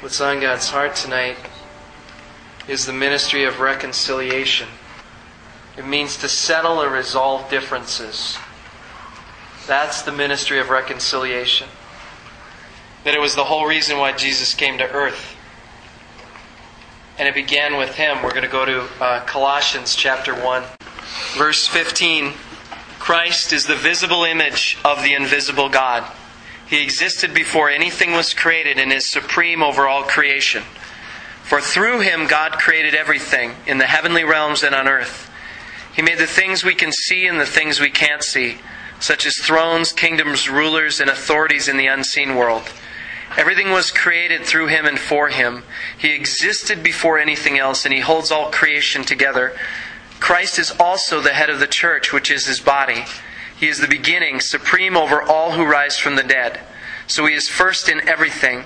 What's on God's heart tonight is the ministry of reconciliation. It means to settle or resolve differences. That's the ministry of reconciliation. That it was the whole reason why Jesus came to earth. And it began with him. We're going to go to uh, Colossians chapter 1, verse 15. Christ is the visible image of the invisible God. He existed before anything was created and is supreme over all creation. For through him God created everything in the heavenly realms and on earth. He made the things we can see and the things we can't see, such as thrones, kingdoms, rulers, and authorities in the unseen world. Everything was created through him and for him. He existed before anything else, and he holds all creation together. Christ is also the head of the church, which is his body. He is the beginning, supreme over all who rise from the dead. So he is first in everything.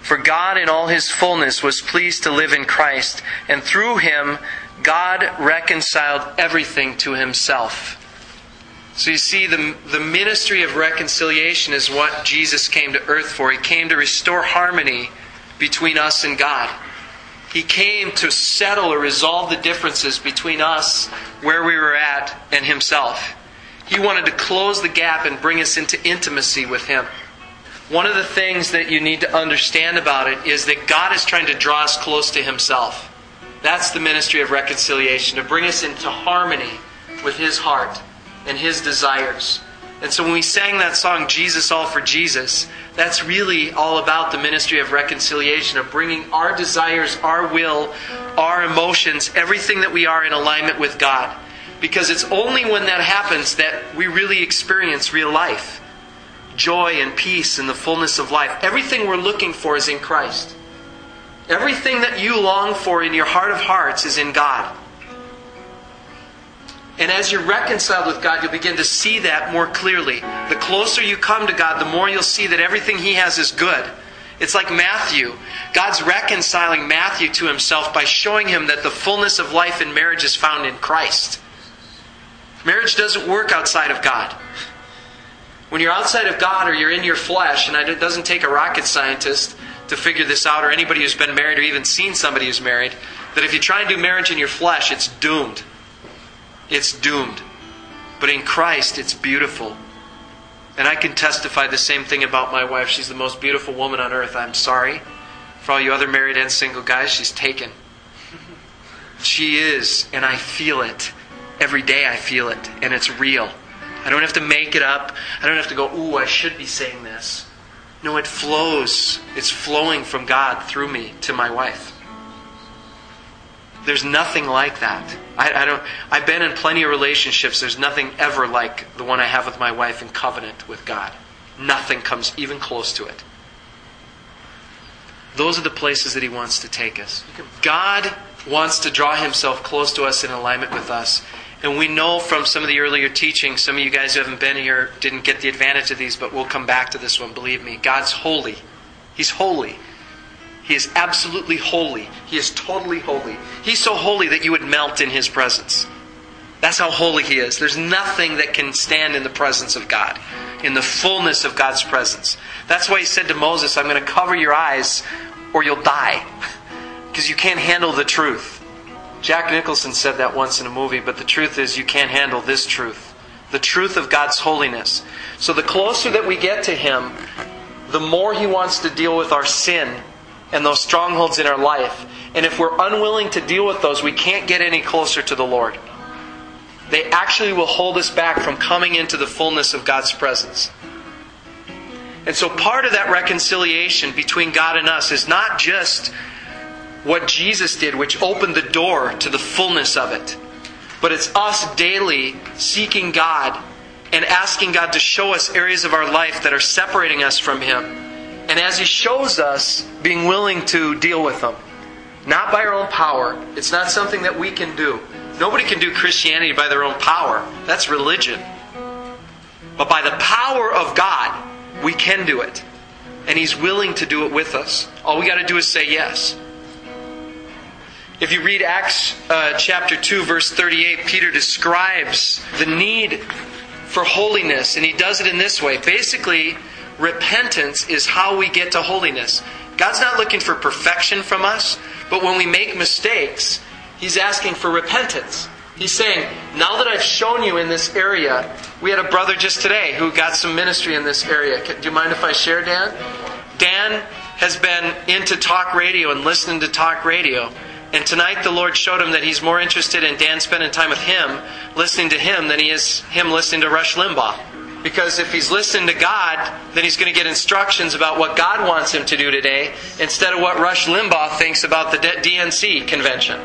For God in all his fullness was pleased to live in Christ, and through him God reconciled everything to himself. So you see, the, the ministry of reconciliation is what Jesus came to earth for. He came to restore harmony between us and God. He came to settle or resolve the differences between us, where we were at, and Himself. He wanted to close the gap and bring us into intimacy with Him. One of the things that you need to understand about it is that God is trying to draw us close to Himself. That's the ministry of reconciliation, to bring us into harmony with His heart and his desires. And so when we sang that song, Jesus All for Jesus, that's really all about the ministry of reconciliation, of bringing our desires, our will, our emotions, everything that we are in alignment with God. Because it's only when that happens that we really experience real life joy and peace and the fullness of life. Everything we're looking for is in Christ. Everything that you long for in your heart of hearts is in God. And as you're reconciled with God, you'll begin to see that more clearly. The closer you come to God, the more you'll see that everything He has is good. It's like Matthew. God's reconciling Matthew to Himself by showing him that the fullness of life in marriage is found in Christ. Marriage doesn't work outside of God. When you're outside of God or you're in your flesh, and it doesn't take a rocket scientist to figure this out, or anybody who's been married or even seen somebody who's married, that if you try and do marriage in your flesh, it's doomed it's doomed. But in Christ, it's beautiful. And I can testify the same thing about my wife. She's the most beautiful woman on earth. I'm sorry. For all you other married and single guys, she's taken. She is, and I feel it. Every day I feel it, and it's real. I don't have to make it up. I don't have to go, ooh, I should be saying this. No, it flows. It's flowing from God through me to my wife. There's nothing like that. I, I, don't. I've been in plenty of relationships. There's nothing ever like the one I have with my wife in covenant with God. Nothing comes even close to it. Those are the places that He wants to take us. God wants to draw Himself close to us in alignment with us. And we know from some of the earlier teaching, some of you guys who haven't been here didn't get the advantage of these, but we'll come back to this one, believe me. God's holy. He's holy. He is absolutely holy. He is totally holy. He's so holy that you would melt in His presence. That's how holy He is. There's nothing that can stand in the presence of God, in the fullness of God's presence. That's why He said to Moses, I'm going to cover your eyes or you'll die because you can't handle the truth. Jack Nicholson said that once in a movie, but the truth is you can't handle this truth the truth of God's holiness. So the closer that we get to Him, the more He wants to deal with our sin and those strongholds in our life. And if we're unwilling to deal with those, we can't get any closer to the Lord. They actually will hold us back from coming into the fullness of God's presence. And so part of that reconciliation between God and us is not just what Jesus did, which opened the door to the fullness of it, but it's us daily seeking God and asking God to show us areas of our life that are separating us from Him and as He shows us, being willing to deal with them. Not by our own power. It's not something that we can do. Nobody can do Christianity by their own power. That's religion. But by the power of God, we can do it. And He's willing to do it with us. All we got to do is say yes. If you read Acts uh, chapter 2, verse 38, Peter describes the need for holiness, and he does it in this way. Basically, repentance is how we get to holiness. God's not looking for perfection from us, but when we make mistakes, He's asking for repentance. He's saying, now that I've shown you in this area, we had a brother just today who got some ministry in this area. Do you mind if I share, Dan? Dan has been into talk radio and listening to talk radio. And tonight the Lord showed him that he's more interested in Dan spending time with him, listening to him, than he is him listening to Rush Limbaugh. Because if he's listening to God, then he's going to get instructions about what God wants him to do today instead of what Rush Limbaugh thinks about the DNC convention.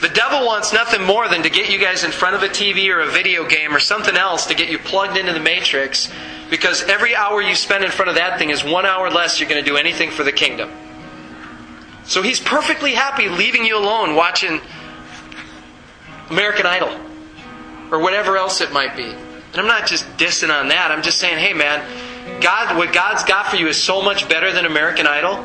The devil wants nothing more than to get you guys in front of a TV or a video game or something else to get you plugged into the matrix because every hour you spend in front of that thing is one hour less you're going to do anything for the kingdom. So he's perfectly happy leaving you alone watching American Idol or whatever else it might be. And I'm not just dissing on that. I'm just saying, hey man, God, what God's got for you is so much better than American Idol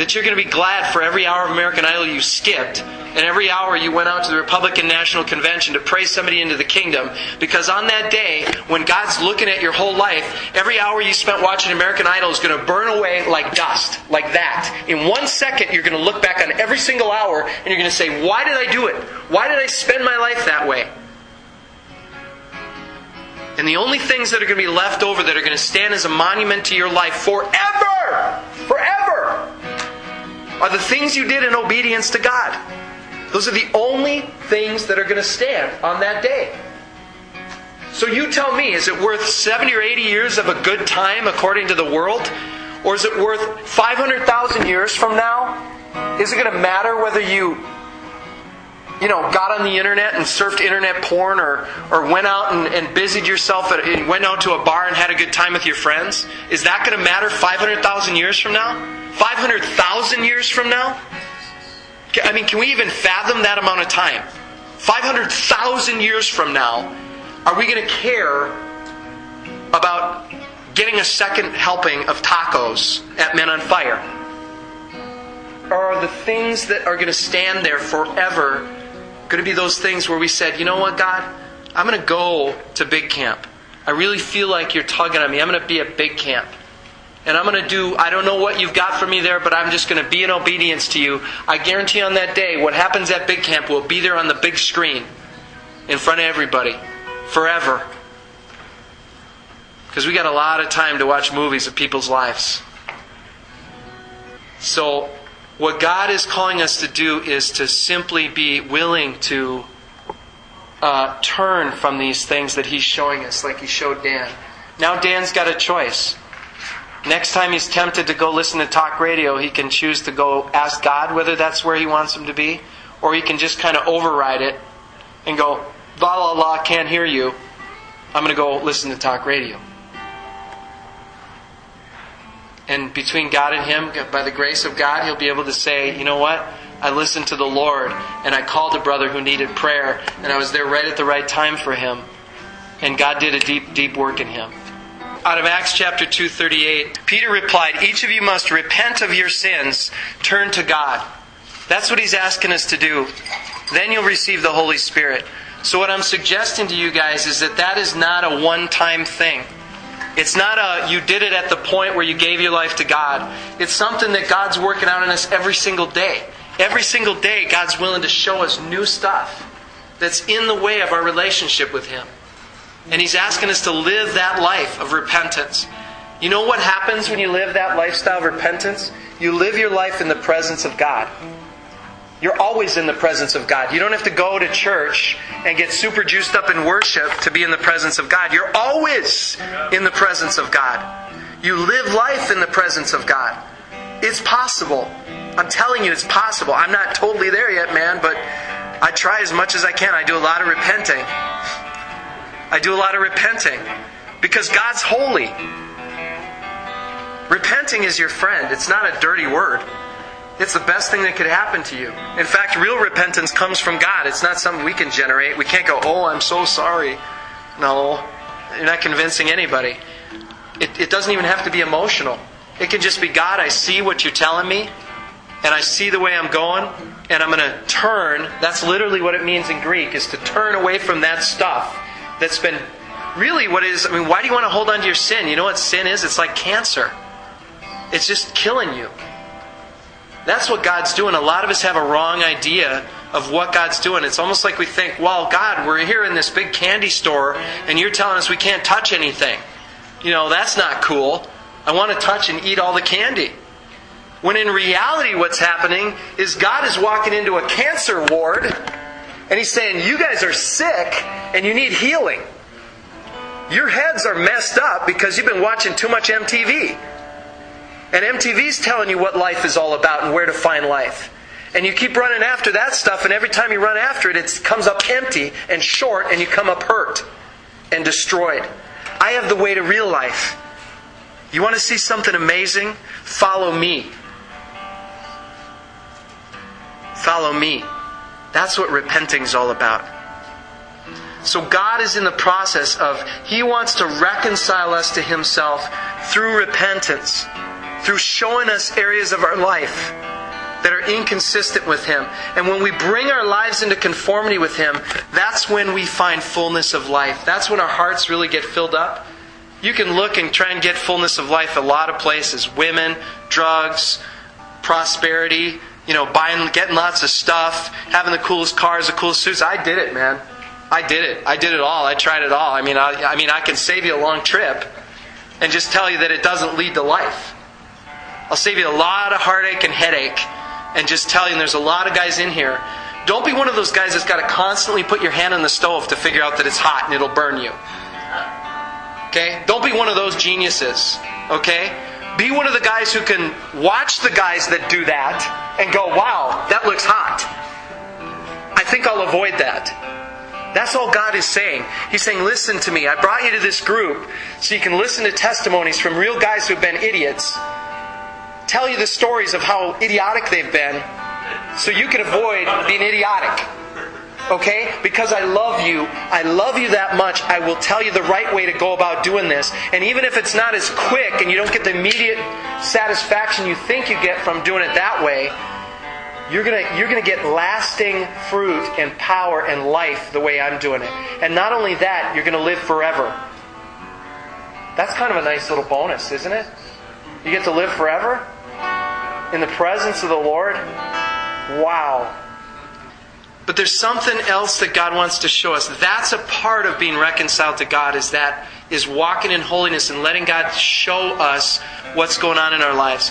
that you're going to be glad for every hour of American Idol you skipped and every hour you went out to the Republican National Convention to praise somebody into the kingdom. Because on that day, when God's looking at your whole life, every hour you spent watching American Idol is going to burn away like dust, like that. In one second, you're going to look back on every single hour and you're going to say, Why did I do it? Why did I spend my life that way? And the only things that are going to be left over that are going to stand as a monument to your life forever, forever, are the things you did in obedience to God. Those are the only things that are going to stand on that day. So you tell me, is it worth 70 or 80 years of a good time according to the world? Or is it worth 500,000 years from now? Is it going to matter whether you you know, got on the internet and surfed internet porn or, or went out and, and busied yourself and went out to a bar and had a good time with your friends? Is that going to matter 500,000 years from now? 500,000 years from now? I mean, can we even fathom that amount of time? 500,000 years from now, are we going to care about getting a second helping of tacos at Men on Fire? Or are the things that are going to stand there forever going to be those things where we said, you know what, God? I'm going to go to big camp. I really feel like you're tugging on me. I'm going to be at big camp. And I'm going to do, I don't know what you've got for me there, but I'm just going to be in obedience to you. I guarantee on that day, what happens at big camp will be there on the big screen in front of everybody forever. Because we got a lot of time to watch movies of people's lives. So, what God is calling us to do is to simply be willing to uh, turn from these things that He's showing us, like He showed Dan. Now, Dan's got a choice. Next time he's tempted to go listen to talk radio, he can choose to go ask God whether that's where he wants him to be, or he can just kind of override it and go, la la la, can't hear you. I'm going to go listen to talk radio. And between God and him, by the grace of God, he'll be able to say, you know what? I listened to the Lord and I called a brother who needed prayer and I was there right at the right time for him. And God did a deep, deep work in him out of Acts chapter 2:38, Peter replied, "Each of you must repent of your sins, turn to God." That's what he's asking us to do. Then you'll receive the Holy Spirit. So what I'm suggesting to you guys is that that is not a one-time thing. It's not a you did it at the point where you gave your life to God. It's something that God's working out in us every single day. Every single day God's willing to show us new stuff that's in the way of our relationship with him. And He's asking us to live that life of repentance. You know what happens when you live that lifestyle of repentance? You live your life in the presence of God. You're always in the presence of God. You don't have to go to church and get super juiced up in worship to be in the presence of God. You're always in the presence of God. You live life in the presence of God. It's possible. I'm telling you, it's possible. I'm not totally there yet, man, but I try as much as I can. I do a lot of repenting. I do a lot of repenting because God's holy. Repenting is your friend. It's not a dirty word. It's the best thing that could happen to you. In fact, real repentance comes from God. It's not something we can generate. We can't go, oh, I'm so sorry. No, you're not convincing anybody. It, it doesn't even have to be emotional. It can just be God, I see what you're telling me, and I see the way I'm going, and I'm going to turn. That's literally what it means in Greek, is to turn away from that stuff that's been really what is, I mean, why do you want to hold on to your sin? You know what sin is? It's like cancer. it's just killing you. That's what God's doing. A lot of us have a wrong idea of what God's doing. It's almost like we think, well, God, we're here in this big candy store and you're telling us we can't touch anything. You know, that's not cool. I want to touch and eat all the candy. When in reality, what's happening is God is walking into a cancer ward and He's saying, You guys are sick and you need healing. Your heads are messed up because you've been watching too much MTV. And MTV's telling you what life is all about and where to find life. And you keep running after that stuff, and every time you run after it, it comes up empty and short, and you come up hurt and destroyed. I have the way to real life. You want to see something amazing? Follow me. Follow me. That's what repenting is all about. So God is in the process of, He wants to reconcile us to Himself through repentance, through showing us areas of our life that are inconsistent with Him. And when we bring our lives into conformity with Him, that's when we find fullness of life. That's when our hearts really get filled up. You can look and try and get fullness of life a lot of places women, drugs, prosperity, you know, buying, getting lots of stuff, having the coolest cars, the coolest suits. I did it, man. I did it. I did it all. I tried it all. I mean, I, I mean, I can save you a long trip and just tell you that it doesn't lead to life. I'll save you a lot of heartache and headache and just tell you, and there's a lot of guys in here. Don't be one of those guys that's got to constantly put your hand on the stove to figure out that it's hot and it'll burn you. Okay? Don't be one of those geniuses. Okay? Be one of the guys who can watch the guys that do that and go, wow, that looks hot. I think I'll avoid that. That's all God is saying. He's saying, listen to me. I brought you to this group so you can listen to testimonies from real guys who've been idiots, tell you the stories of how idiotic they've been, so you can avoid being idiotic. Okay? Because I love you, I love you that much, I will tell you the right way to go about doing this. And even if it's not as quick and you don't get the immediate satisfaction you think you get from doing it that way, you're gonna, you're gonna get lasting fruit and power and life the way I'm doing it. And not only that, you're gonna live forever. That's kind of a nice little bonus, isn't it? You get to live forever in the presence of the Lord. Wow. But there's something else that God wants to show us. That's a part of being reconciled to God is that is walking in holiness and letting God show us what's going on in our lives.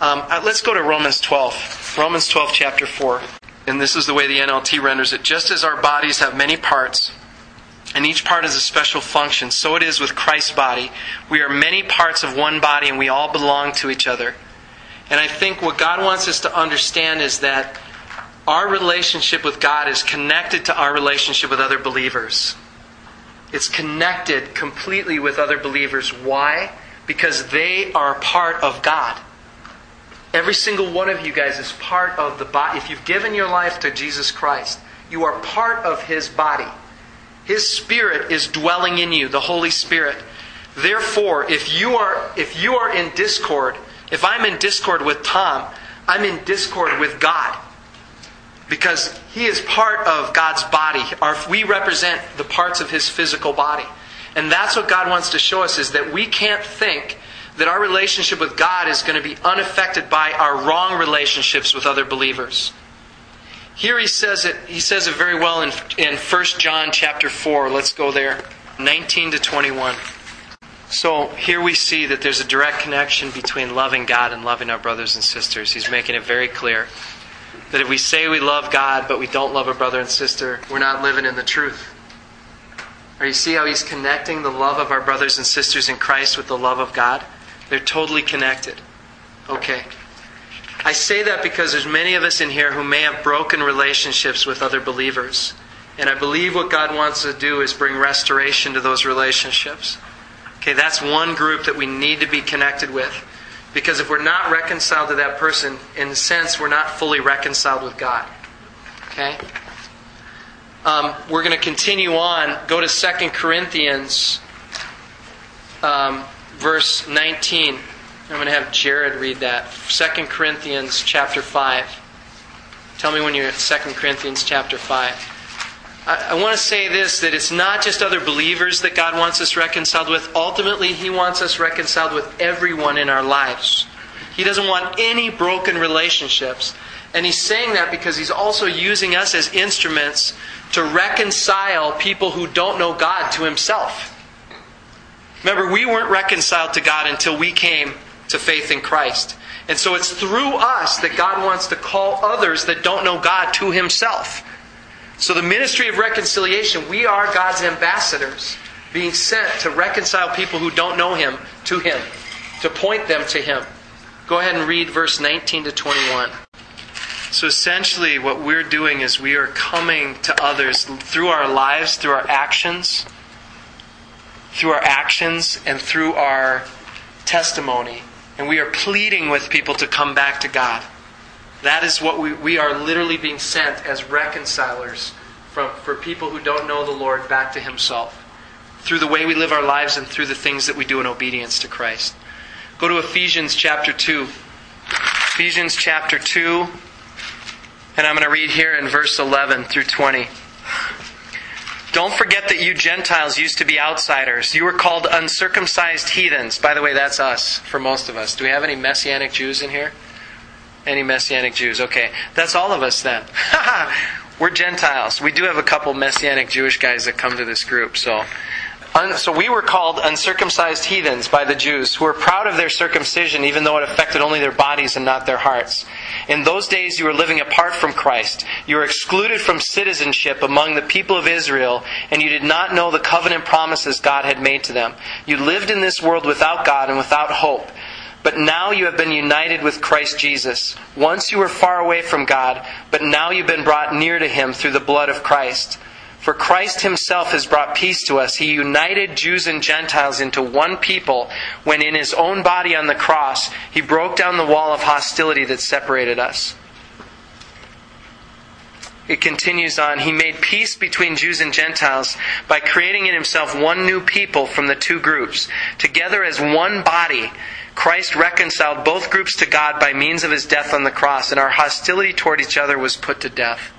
Um, uh, let's go to Romans 12. Romans 12, chapter 4. And this is the way the NLT renders it. Just as our bodies have many parts, and each part has a special function, so it is with Christ's body. We are many parts of one body, and we all belong to each other. And I think what God wants us to understand is that our relationship with God is connected to our relationship with other believers. It's connected completely with other believers. Why? Because they are part of God. Every single one of you guys is part of the body. If you've given your life to Jesus Christ, you are part of His body. His Spirit is dwelling in you, the Holy Spirit. Therefore, if you are if you are in discord, if I'm in discord with Tom, I'm in discord with God. Because he is part of God's body. Our, we represent the parts of his physical body. And that's what God wants to show us is that we can't think that our relationship with God is going to be unaffected by our wrong relationships with other believers. Here he says it he says it very well in in 1 John chapter 4. Let's go there. 19 to 21. So here we see that there's a direct connection between loving God and loving our brothers and sisters. He's making it very clear that if we say we love God but we don't love a brother and sister, we're not living in the truth. Or you see how he's connecting the love of our brothers and sisters in Christ with the love of God? They're totally connected. Okay. I say that because there's many of us in here who may have broken relationships with other believers. And I believe what God wants to do is bring restoration to those relationships. Okay, that's one group that we need to be connected with. Because if we're not reconciled to that person, in a sense, we're not fully reconciled with God. Okay? Um, we're going to continue on. Go to 2 Corinthians um, verse 19. I'm going to have Jared read that. 2 Corinthians chapter 5. Tell me when you're at 2 Corinthians chapter 5. I, I want to say this that it's not just other believers that God wants us reconciled with. Ultimately, He wants us reconciled with everyone in our lives. He doesn't want any broken relationships. And he's saying that because he's also using us as instruments to reconcile people who don't know God to himself. Remember, we weren't reconciled to God until we came to faith in Christ. And so it's through us that God wants to call others that don't know God to himself. So the ministry of reconciliation, we are God's ambassadors being sent to reconcile people who don't know him to him, to point them to him. Go ahead and read verse 19 to 21. So essentially, what we're doing is we are coming to others through our lives, through our actions, through our actions, and through our testimony. And we are pleading with people to come back to God. That is what we, we are literally being sent as reconcilers from, for people who don't know the Lord back to Himself through the way we live our lives and through the things that we do in obedience to Christ. Go to Ephesians chapter 2. Ephesians chapter 2, and I'm going to read here in verse 11 through 20. Don't forget that you Gentiles used to be outsiders. You were called uncircumcised heathens. By the way, that's us for most of us. Do we have any Messianic Jews in here? Any Messianic Jews? Okay. That's all of us then. we're Gentiles. We do have a couple Messianic Jewish guys that come to this group, so so we were called uncircumcised heathens by the Jews, who were proud of their circumcision, even though it affected only their bodies and not their hearts. In those days, you were living apart from Christ. You were excluded from citizenship among the people of Israel, and you did not know the covenant promises God had made to them. You lived in this world without God and without hope. But now you have been united with Christ Jesus. Once you were far away from God, but now you've been brought near to Him through the blood of Christ. For Christ himself has brought peace to us. He united Jews and Gentiles into one people when in his own body on the cross, he broke down the wall of hostility that separated us. It continues on. He made peace between Jews and Gentiles by creating in himself one new people from the two groups. Together as one body, Christ reconciled both groups to God by means of his death on the cross, and our hostility toward each other was put to death.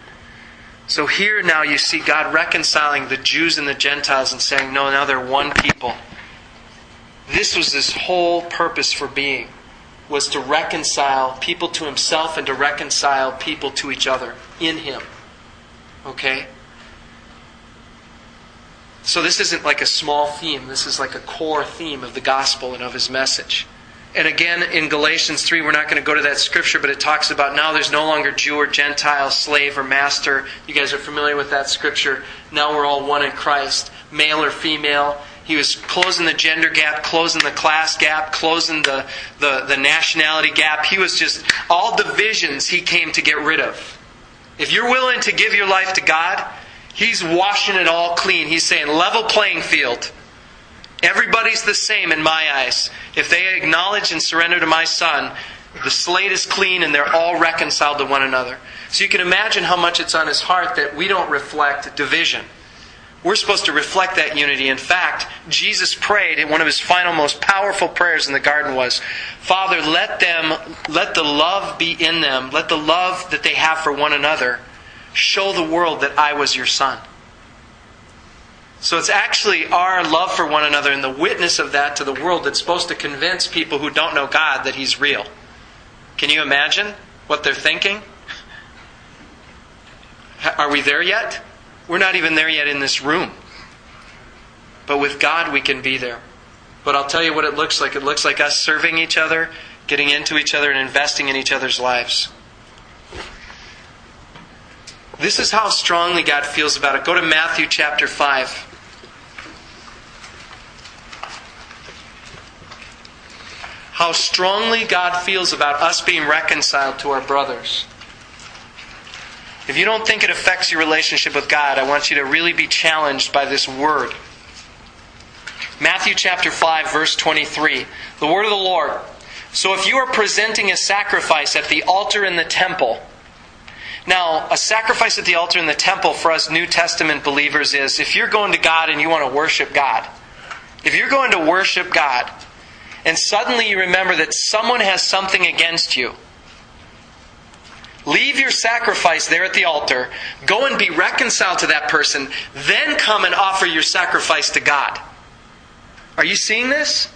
So here now you see God reconciling the Jews and the Gentiles and saying, no, now they're one people. This was his whole purpose for being, was to reconcile people to himself and to reconcile people to each other in him. Okay? So this isn't like a small theme, this is like a core theme of the gospel and of his message. And again, in Galatians 3, we're not going to go to that scripture, but it talks about now there's no longer Jew or Gentile, slave or master. You guys are familiar with that scripture. Now we're all one in Christ, male or female. He was closing the gender gap, closing the class gap, closing the, the, the nationality gap. He was just, all divisions he came to get rid of. If you're willing to give your life to God, He's washing it all clean. He's saying, level playing field. Everybody's the same in my eyes. If they acknowledge and surrender to my Son, the slate is clean and they're all reconciled to one another. So you can imagine how much it's on his heart that we don't reflect division. We're supposed to reflect that unity. In fact, Jesus prayed, and one of his final, most powerful prayers in the garden was, Father, let them, let the love be in them, let the love that they have for one another show the world that I was your son. So it's actually our love for one another and the witness of that to the world that's supposed to convince people who don't know God that He's real. Can you imagine what they're thinking? Are we there yet? We're not even there yet in this room. But with God, we can be there. But I'll tell you what it looks like. It looks like us serving each other, getting into each other, and investing in each other's lives. This is how strongly God feels about it. Go to Matthew chapter 5. How strongly God feels about us being reconciled to our brothers. If you don't think it affects your relationship with God, I want you to really be challenged by this word. Matthew chapter 5, verse 23. The word of the Lord. So if you are presenting a sacrifice at the altar in the temple, now, a sacrifice at the altar in the temple for us New Testament believers is if you're going to God and you want to worship God, if you're going to worship God, and suddenly you remember that someone has something against you. Leave your sacrifice there at the altar, go and be reconciled to that person, then come and offer your sacrifice to God. Are you seeing this?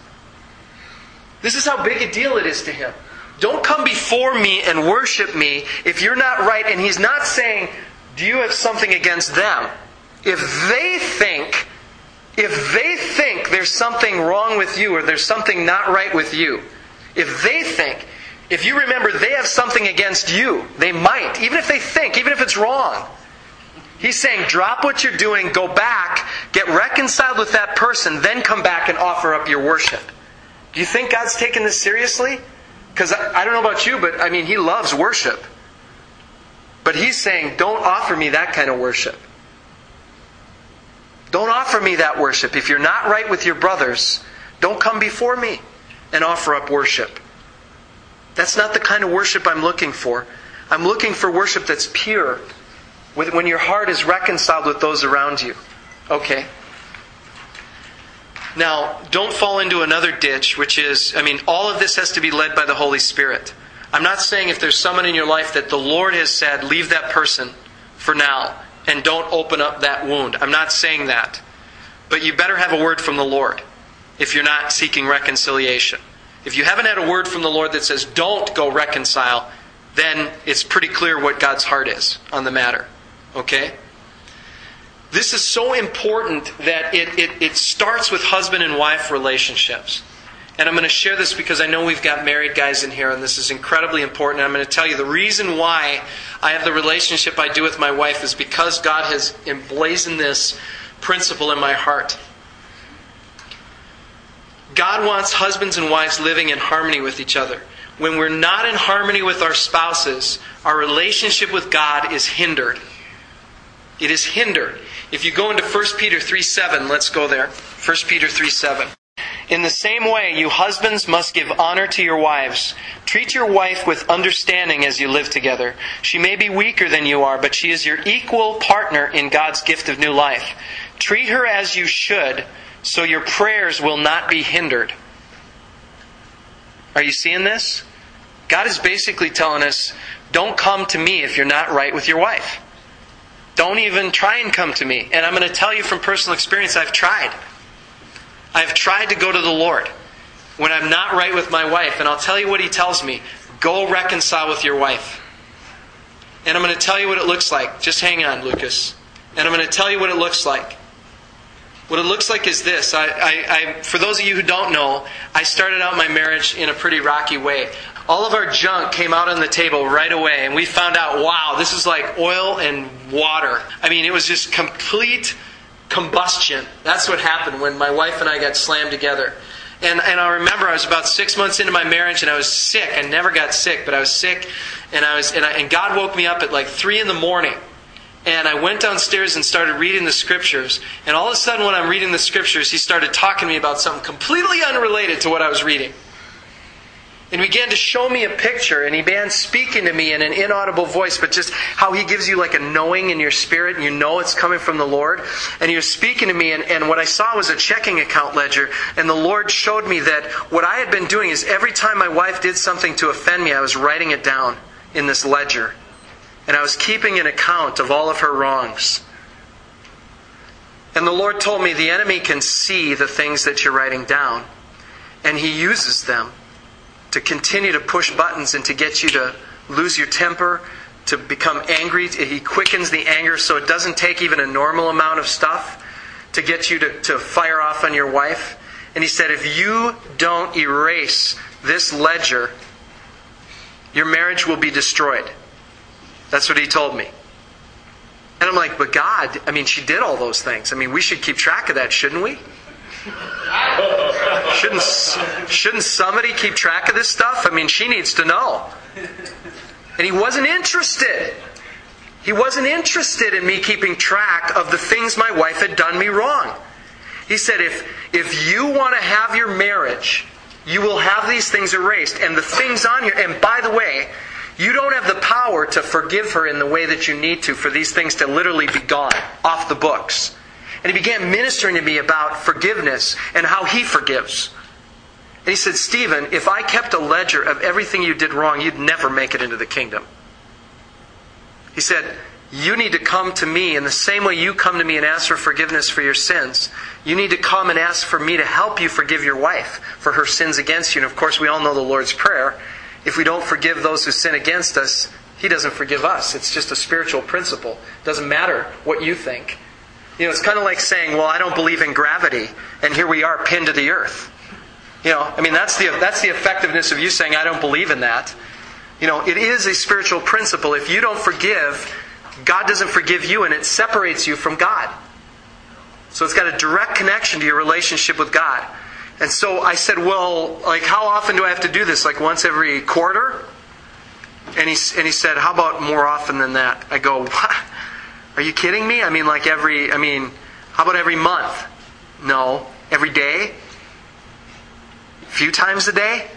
This is how big a deal it is to him. don't come before me and worship me if you're not right. And he's not saying, do you have something against them? If they think, if they there's something wrong with you or there's something not right with you, if they think, if you remember they have something against you, they might, even if they think, even if it's wrong. He's saying, drop what you're doing, go back, get reconciled with that person, then come back and offer up your worship. Do you think God's taking this seriously? Because I, I don't know about you, but I mean, He loves worship. But He's saying, don't offer me that kind of worship. Don't offer me that worship. If you're not right with your brothers, don't come before me and offer up worship. That's not the kind of worship I'm looking for. I'm looking for worship that's pure, when your heart is reconciled with those around you. Okay? Now, don't fall into another ditch, which is, I mean, all of this has to be led by the Holy Spirit. I'm not saying if there's someone in your life that the Lord has said, leave that person for now and don't open up that wound. I'm not saying that. But you better have a word from the Lord if you're not seeking reconciliation. If you haven't had a word from the Lord that says, don't go reconcile, then it's pretty clear what God's heart is on the matter. Okay? This is so important that it, it, it starts with husband and wife relationships. And I'm going to share this because I know we've got married guys in here, and this is incredibly important. I'm going to tell you the reason why I have the relationship I do with my wife is because God has emblazoned this principle in my heart. God wants husbands and wives living in harmony with each other. When we're not in harmony with our spouses, our relationship with God is hindered. It is hindered. If you go into 1 Peter 3 7, let's go there. 1 Peter 3 7. In the same way, you husbands must give honor to your wives. Treat your wife with understanding as you live together. She may be weaker than you are, but she is your equal partner in God's gift of new life. Treat her as you should so your prayers will not be hindered. Are you seeing this? God is basically telling us don't come to me if you're not right with your wife. Don't even try and come to me. And I'm going to tell you from personal experience, I've tried. I've tried to go to the Lord when I'm not right with my wife. And I'll tell you what He tells me go reconcile with your wife. And I'm going to tell you what it looks like. Just hang on, Lucas. And I'm going to tell you what it looks like. What it looks like is this. I, I, I, for those of you who don't know, I started out my marriage in a pretty rocky way. All of our junk came out on the table right away, and we found out, wow, this is like oil and water. I mean, it was just complete combustion. That's what happened when my wife and I got slammed together. And, and I remember I was about six months into my marriage and I was sick. I never got sick, but I was sick. And, I was, and, I, and God woke me up at like 3 in the morning and I went downstairs and started reading the scriptures. And all of a sudden, when I'm reading the scriptures, he started talking to me about something completely unrelated to what I was reading. And he began to show me a picture, and he began speaking to me in an inaudible voice, but just how he gives you like a knowing in your spirit, and you know it's coming from the Lord. And he was speaking to me, and, and what I saw was a checking account ledger, and the Lord showed me that what I had been doing is every time my wife did something to offend me, I was writing it down in this ledger and I was keeping an account of all of her wrongs. And the Lord told me the enemy can see the things that you're writing down, and he uses them to continue to push buttons and to get you to lose your temper, to become angry. He quickens the anger so it doesn't take even a normal amount of stuff to get you to, to fire off on your wife. And he said, if you don't erase this ledger, your marriage will be destroyed. That's what he told me. And I'm like, but God, I mean, she did all those things. I mean, we should keep track of that, shouldn't we? Shouldn't, shouldn't somebody keep track of this stuff? I mean, she needs to know. And he wasn't interested. He wasn't interested in me keeping track of the things my wife had done me wrong. He said, if, if you want to have your marriage, you will have these things erased. And the things on here, and by the way, you don't have the power to forgive her in the way that you need to for these things to literally be gone off the books. And he began ministering to me about forgiveness and how he forgives. And he said, Stephen, if I kept a ledger of everything you did wrong, you'd never make it into the kingdom. He said, You need to come to me in the same way you come to me and ask for forgiveness for your sins. You need to come and ask for me to help you forgive your wife for her sins against you. And of course, we all know the Lord's Prayer. if we don't forgive those who sin against us, He doesn't forgive us. It's just a spiritual principle. It doesn't matter what you think. You know, it's kind of like saying, well, I don't believe in gravity, and here we are pinned to the earth. You know, I mean, that's the, that's the effectiveness of you saying, I don't believe in that. You know, it is a spiritual principle. If you don't forgive, God doesn't forgive you, and it separates you from God. So it's got a direct connection to your relationship with God. And so I said, well, like, how often do I have to do this? Like once every quarter? And he, and he said, how about more often than that? I go, what? Are you kidding me? I mean, like every, I mean, how about every month? No. Every day? A few times a day?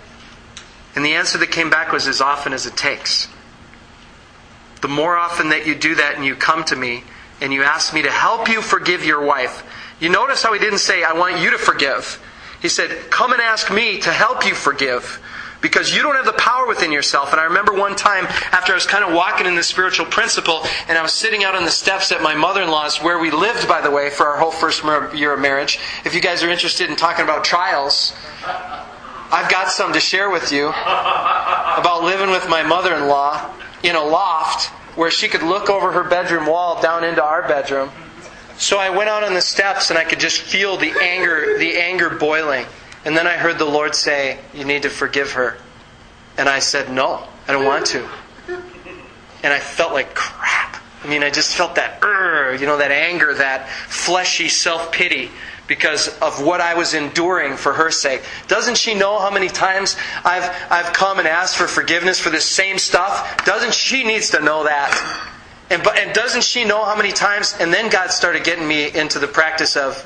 And the answer that came back was as often as it takes. The more often that you do that and you come to me and you ask me to help you forgive your wife, you notice how he didn't say, I want you to forgive. He said, Come and ask me to help you forgive. Because you don't have the power within yourself. And I remember one time after I was kind of walking in the spiritual principle, and I was sitting out on the steps at my mother in law's, where we lived, by the way, for our whole first year of marriage. If you guys are interested in talking about trials, I've got some to share with you about living with my mother in law in a loft where she could look over her bedroom wall down into our bedroom. So I went out on the steps and I could just feel the anger, the anger boiling. And then I heard the Lord say, You need to forgive her. And I said, No, I don't want to. And I felt like crap. I mean, I just felt that, you know, that anger, that fleshy self pity because of what I was enduring for her sake. Doesn't she know how many times I've, I've come and asked for forgiveness for this same stuff? Doesn't she needs to know that? And, but, and doesn't she know how many times? And then God started getting me into the practice of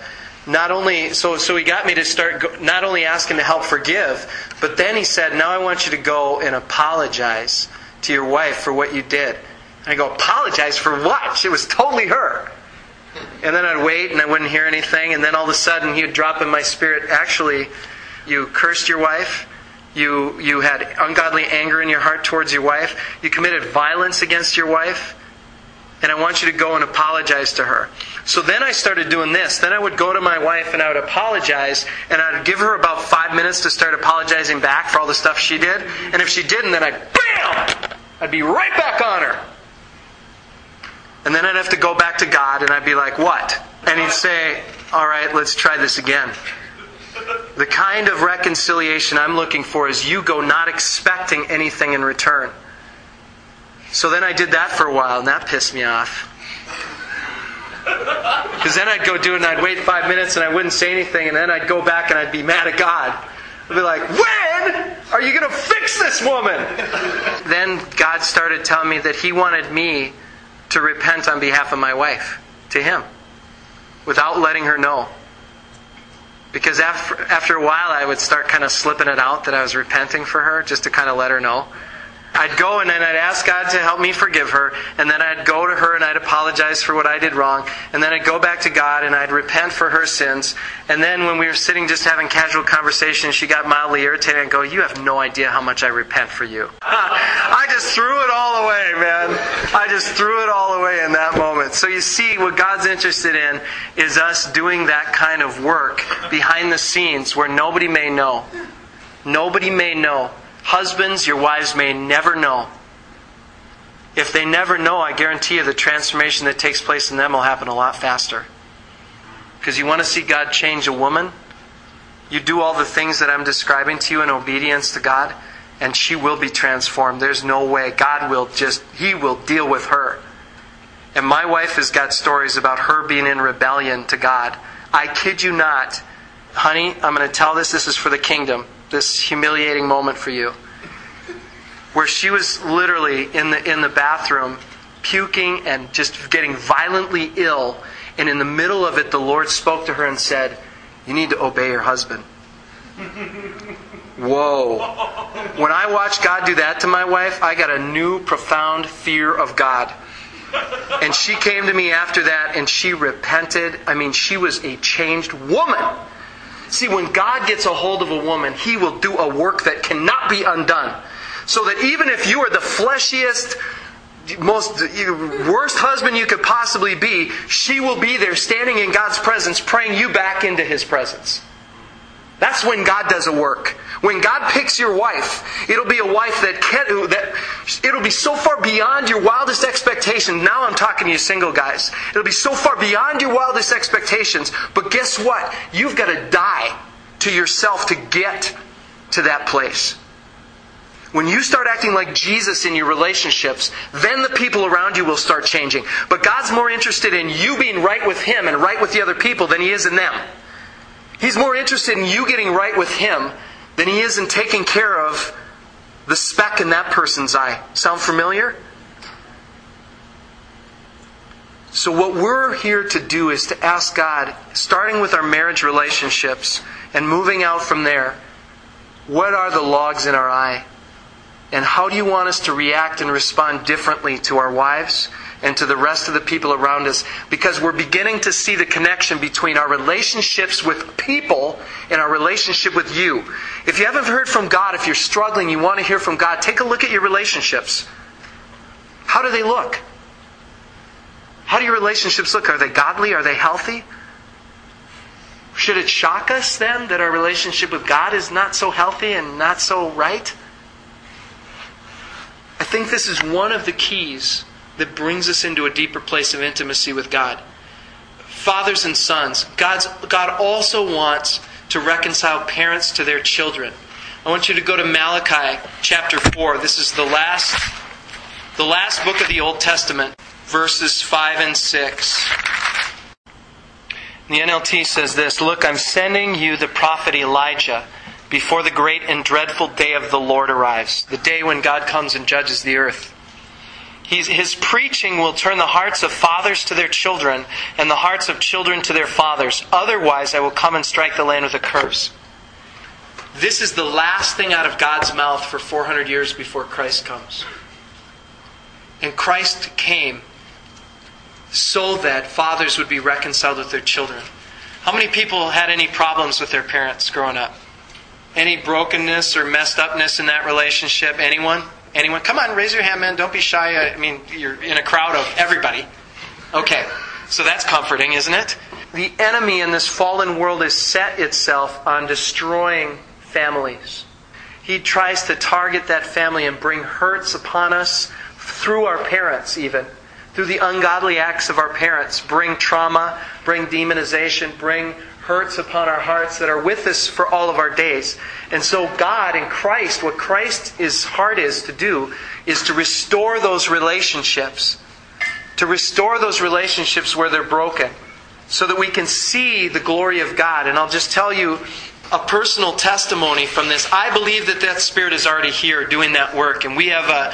not only, so, so he got me to start go, not only asking to help forgive, but then he said, now I want you to go and apologize to your wife for what you did. And I go, apologize for what? It was totally her. And then I'd wait and I wouldn't hear anything. And then all of a sudden he would drop in my spirit, actually, you cursed your wife. You, you had ungodly anger in your heart towards your wife. You committed violence against your wife. And I want you to go and apologize to her. So then I started doing this. Then I would go to my wife and I would apologize. And I'd give her about five minutes to start apologizing back for all the stuff she did. And if she didn't, then I'd, BAM! I'd be right back on her. And then I'd have to go back to God and I'd be like, what? And He'd say, all right, let's try this again. The kind of reconciliation I'm looking for is you go not expecting anything in return. So then I did that for a while and that pissed me off. Because then I'd go do it and I'd wait five minutes and I wouldn't say anything and then I'd go back and I'd be mad at God. I'd be like, when are you going to fix this woman? then God started telling me that He wanted me to repent on behalf of my wife to him without letting her know. Because after, after a while, I would start kind of slipping it out that I was repenting for her just to kind of let her know. I'd go and then I'd ask God to help me forgive her, and then I'd go to her and I'd apologize for what I did wrong, and then I'd go back to God and I'd repent for her sins. And then when we were sitting just having casual conversation, she got mildly irritated and go, "You have no idea how much I repent for you." I just threw it all away, man. I just threw it all away in that moment. So you see, what God's interested in is us doing that kind of work behind the scenes where nobody may know. Nobody may know Husbands, your wives may never know. If they never know, I guarantee you the transformation that takes place in them will happen a lot faster. Because you want to see God change a woman? You do all the things that I'm describing to you in obedience to God, and she will be transformed. There's no way. God will just, He will deal with her. And my wife has got stories about her being in rebellion to God. I kid you not. Honey, I'm going to tell this. This is for the kingdom this humiliating moment for you where she was literally in the in the bathroom puking and just getting violently ill. And in the middle of it the lord spoke to her and said you need to obey your husband. Whoa. When i watched god do that to my wife i got a new profound fear of god. And she came to me after that and she repented. I mean she was a changed woman See, when God gets a hold of a woman, he will do a work that cannot be undone. So that even if you are the fleshiest, most worst husband you could possibly be, she will be there standing in God's presence, praying you back into his presence. That's when God does a work. When God picks your wife, it'll be a wife that can that it'll be so far beyond your wildest expectations. Now I'm talking to you single guys. It'll be so far beyond your wildest expectations. But guess what? You've got to die to yourself to get to that place. When you start acting like Jesus in your relationships, then the people around you will start changing. But God's more interested in you being right with Him and right with the other people than He is in them. He's more interested in you getting right with Him than He is in taking care of the speck in that person's eye. Sound familiar? So, what we're here to do is to ask God, starting with our marriage relationships and moving out from there, what are the logs in our eye? And how do you want us to react and respond differently to our wives and to the rest of the people around us? Because we're beginning to see the connection between our relationships with people and our relationship with you. If you haven't heard from God, if you're struggling, you want to hear from God, take a look at your relationships. How do they look? How do your relationships look? Are they godly? Are they healthy? Should it shock us then that our relationship with God is not so healthy and not so right? I think this is one of the keys that brings us into a deeper place of intimacy with God. Fathers and sons, God's, God also wants to reconcile parents to their children. I want you to go to Malachi chapter 4. This is the last, the last book of the Old Testament, verses 5 and 6. The NLT says this Look, I'm sending you the prophet Elijah before the great and dreadful day of the Lord arrives, the day when God comes and judges the earth. He's, his preaching will turn the hearts of fathers to their children and the hearts of children to their fathers. Otherwise, I will come and strike the land with a curse. This is the last thing out of God's mouth for 400 years before Christ comes. And Christ came so that fathers would be reconciled with their children. How many people had any problems with their parents growing up? Any brokenness or messed upness in that relationship? Anyone? Anyone? Come on, raise your hand, man. Don't be shy. I mean, you're in a crowd of everybody. Okay, so that's comforting, isn't it? The enemy in this fallen world has set itself on destroying families. He tries to target that family and bring hurts upon us through our parents, even through the ungodly acts of our parents, bring trauma, bring demonization, bring hurts upon our hearts that are with us for all of our days. And so, God in Christ, what Christ's heart is to do, is to restore those relationships. To restore those relationships where they're broken. So that we can see the glory of God. And I'll just tell you a personal testimony from this. I believe that that Spirit is already here doing that work. And we have a,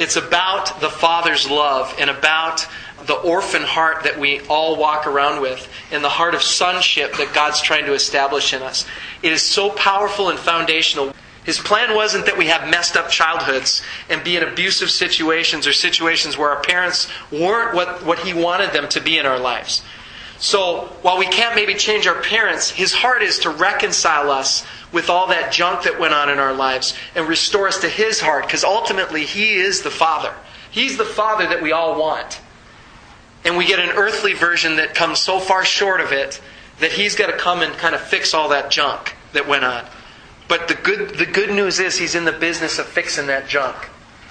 it's about the Father's love and about the orphan heart that we all walk around with and the heart of sonship that God's trying to establish in us. It is so powerful and foundational. His plan wasn't that we have messed up childhoods and be in abusive situations or situations where our parents weren't what, what He wanted them to be in our lives. So, while we can't maybe change our parents, His heart is to reconcile us with all that junk that went on in our lives and restore us to His heart because ultimately He is the Father. He's the Father that we all want. And we get an earthly version that comes so far short of it that he's got to come and kind of fix all that junk that went on. But the good, the good news is he's in the business of fixing that junk.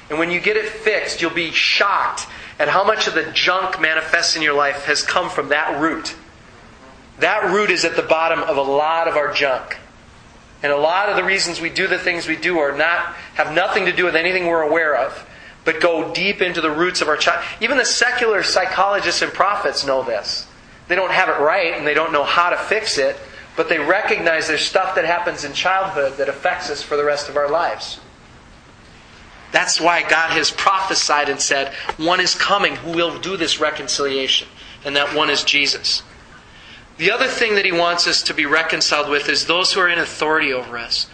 And when you get it fixed, you'll be shocked at how much of the junk manifests in your life has come from that root. That root is at the bottom of a lot of our junk. And a lot of the reasons we do the things we do are not have nothing to do with anything we're aware of but go deep into the roots of our child. Even the secular psychologists and prophets know this. They don't have it right and they don't know how to fix it, but they recognize there's stuff that happens in childhood that affects us for the rest of our lives. That's why God has prophesied and said, One is coming who will do this reconciliation, and that one is Jesus. The other thing that He wants us to be reconciled with is those who are in authority over us.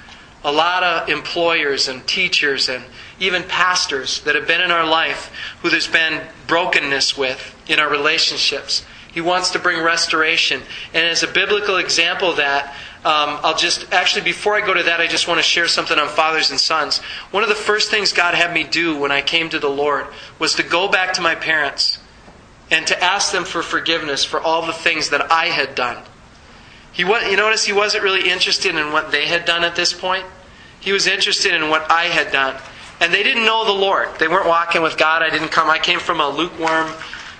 A lot of employers and teachers and even pastors that have been in our life who there's been brokenness with in our relationships. He wants to bring restoration. And as a biblical example of that, um, I'll just, actually, before I go to that, I just want to share something on fathers and sons. One of the first things God had me do when I came to the Lord was to go back to my parents and to ask them for forgiveness for all the things that I had done. He was, you notice he wasn't really interested in what they had done at this point. He was interested in what I had done. And they didn't know the Lord. They weren't walking with God. I didn't come. I came from a lukewarm,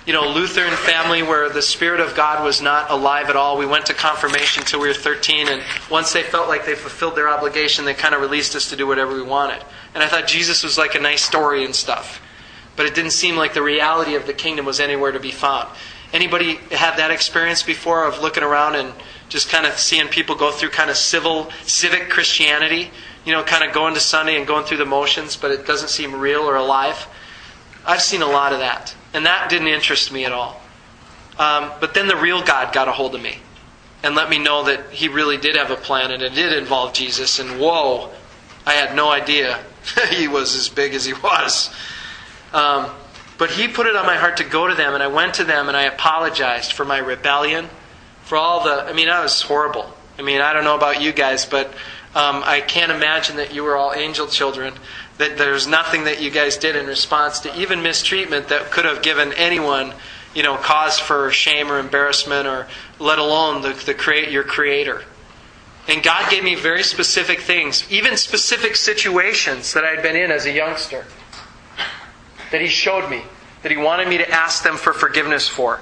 you know, Lutheran family where the Spirit of God was not alive at all. We went to confirmation until we were 13, and once they felt like they fulfilled their obligation, they kind of released us to do whatever we wanted. And I thought Jesus was like a nice story and stuff. But it didn't seem like the reality of the kingdom was anywhere to be found. Anybody have that experience before of looking around and just kind of seeing people go through kind of civil, civic Christianity? You know, kind of going to Sunday and going through the motions, but it doesn't seem real or alive. I've seen a lot of that. And that didn't interest me at all. Um, but then the real God got a hold of me and let me know that He really did have a plan and it did involve Jesus. And whoa, I had no idea he was as big as he was. Um, but He put it on my heart to go to them, and I went to them and I apologized for my rebellion, for all the. I mean, I was horrible. I mean, I don't know about you guys, but um, I can't imagine that you were all angel children. That there's nothing that you guys did in response to even mistreatment that could have given anyone, you know, cause for shame or embarrassment, or let alone the, the create your creator. And God gave me very specific things, even specific situations that I had been in as a youngster, that He showed me, that He wanted me to ask them for forgiveness for.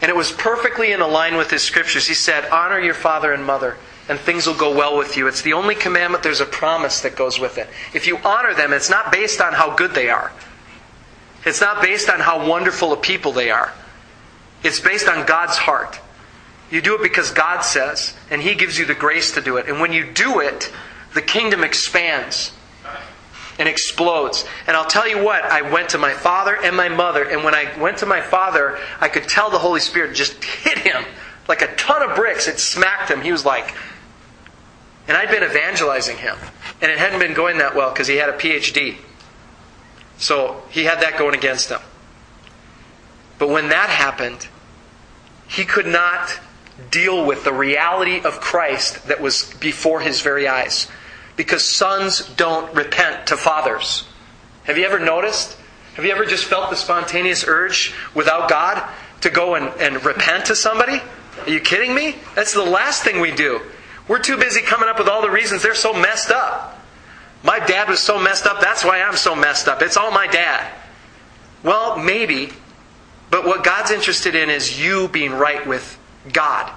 And it was perfectly in line with His scriptures. He said, Honor your father and mother, and things will go well with you. It's the only commandment, there's a promise that goes with it. If you honor them, it's not based on how good they are, it's not based on how wonderful a people they are. It's based on God's heart. You do it because God says, and He gives you the grace to do it. And when you do it, the kingdom expands and explodes. And I'll tell you what, I went to my father and my mother, and when I went to my father, I could tell the Holy Spirit just hit him like a ton of bricks. It smacked him. He was like, and I'd been evangelizing him. And it hadn't been going that well because he had a PhD. So he had that going against him. But when that happened, he could not deal with the reality of Christ that was before his very eyes. Because sons don't repent to fathers. Have you ever noticed? Have you ever just felt the spontaneous urge without God to go and, and repent to somebody? Are you kidding me? That's the last thing we do. We're too busy coming up with all the reasons they're so messed up. My dad was so messed up, that's why I'm so messed up. It's all my dad. Well, maybe, but what God's interested in is you being right with God.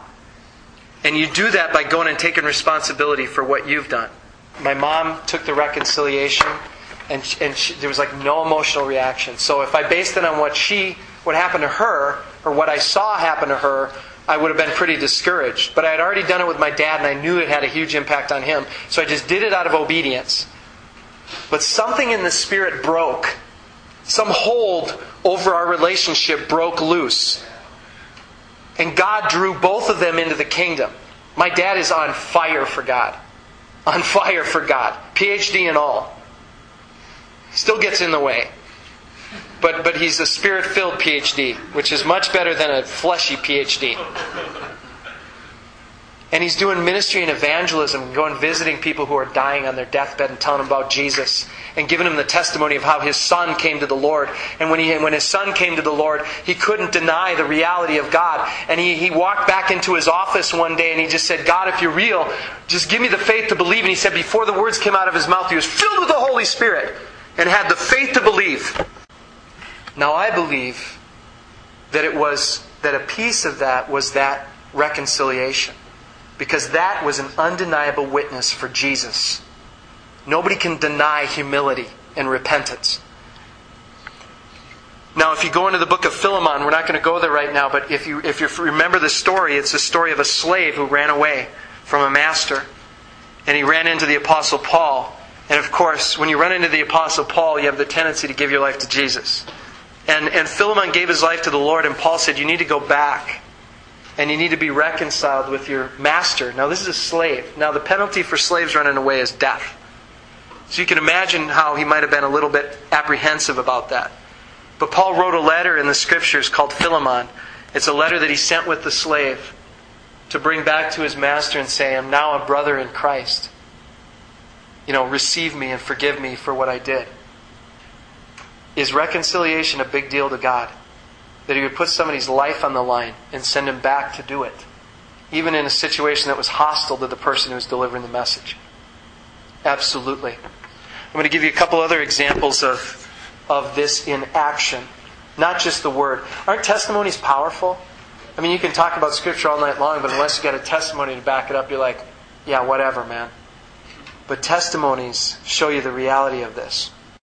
And you do that by going and taking responsibility for what you've done. My mom took the reconciliation, and, and she, there was like no emotional reaction. So if I based it on what she, what happened to her, or what I saw happen to her, I would have been pretty discouraged. But I had already done it with my dad, and I knew it had a huge impact on him. So I just did it out of obedience. But something in the spirit broke. Some hold over our relationship broke loose. And God drew both of them into the kingdom. My dad is on fire for God. On fire for God. PhD and all. Still gets in the way. But, but he's a spirit filled PhD, which is much better than a fleshy PhD. And he's doing ministry and evangelism, going visiting people who are dying on their deathbed and telling them about Jesus and giving them the testimony of how his son came to the Lord. And when, he, when his son came to the Lord, he couldn't deny the reality of God. And he, he walked back into his office one day and he just said, God, if you're real, just give me the faith to believe. And he said, before the words came out of his mouth, he was filled with the Holy Spirit and had the faith to believe. Now I believe that it was that a piece of that was that reconciliation. Because that was an undeniable witness for Jesus. Nobody can deny humility and repentance. Now, if you go into the book of Philemon, we're not going to go there right now, but if you, if you remember the story, it's the story of a slave who ran away from a master. And he ran into the Apostle Paul. And of course, when you run into the Apostle Paul, you have the tendency to give your life to Jesus. And, and Philemon gave his life to the Lord, and Paul said, You need to go back and you need to be reconciled with your master. Now, this is a slave. Now, the penalty for slaves running away is death. So you can imagine how he might have been a little bit apprehensive about that. But Paul wrote a letter in the scriptures called Philemon. It's a letter that he sent with the slave to bring back to his master and say, I'm now a brother in Christ. You know, receive me and forgive me for what I did. Is reconciliation a big deal to God? that he would put somebody's life on the line and send him back to do it. even in a situation that was hostile to the person who was delivering the message. Absolutely. I'm going to give you a couple other examples of, of this in action, not just the word. Aren't testimonies powerful? I mean, you can talk about Scripture all night long, but unless you got a testimony to back it up, you're like, yeah, whatever, man. But testimonies show you the reality of this.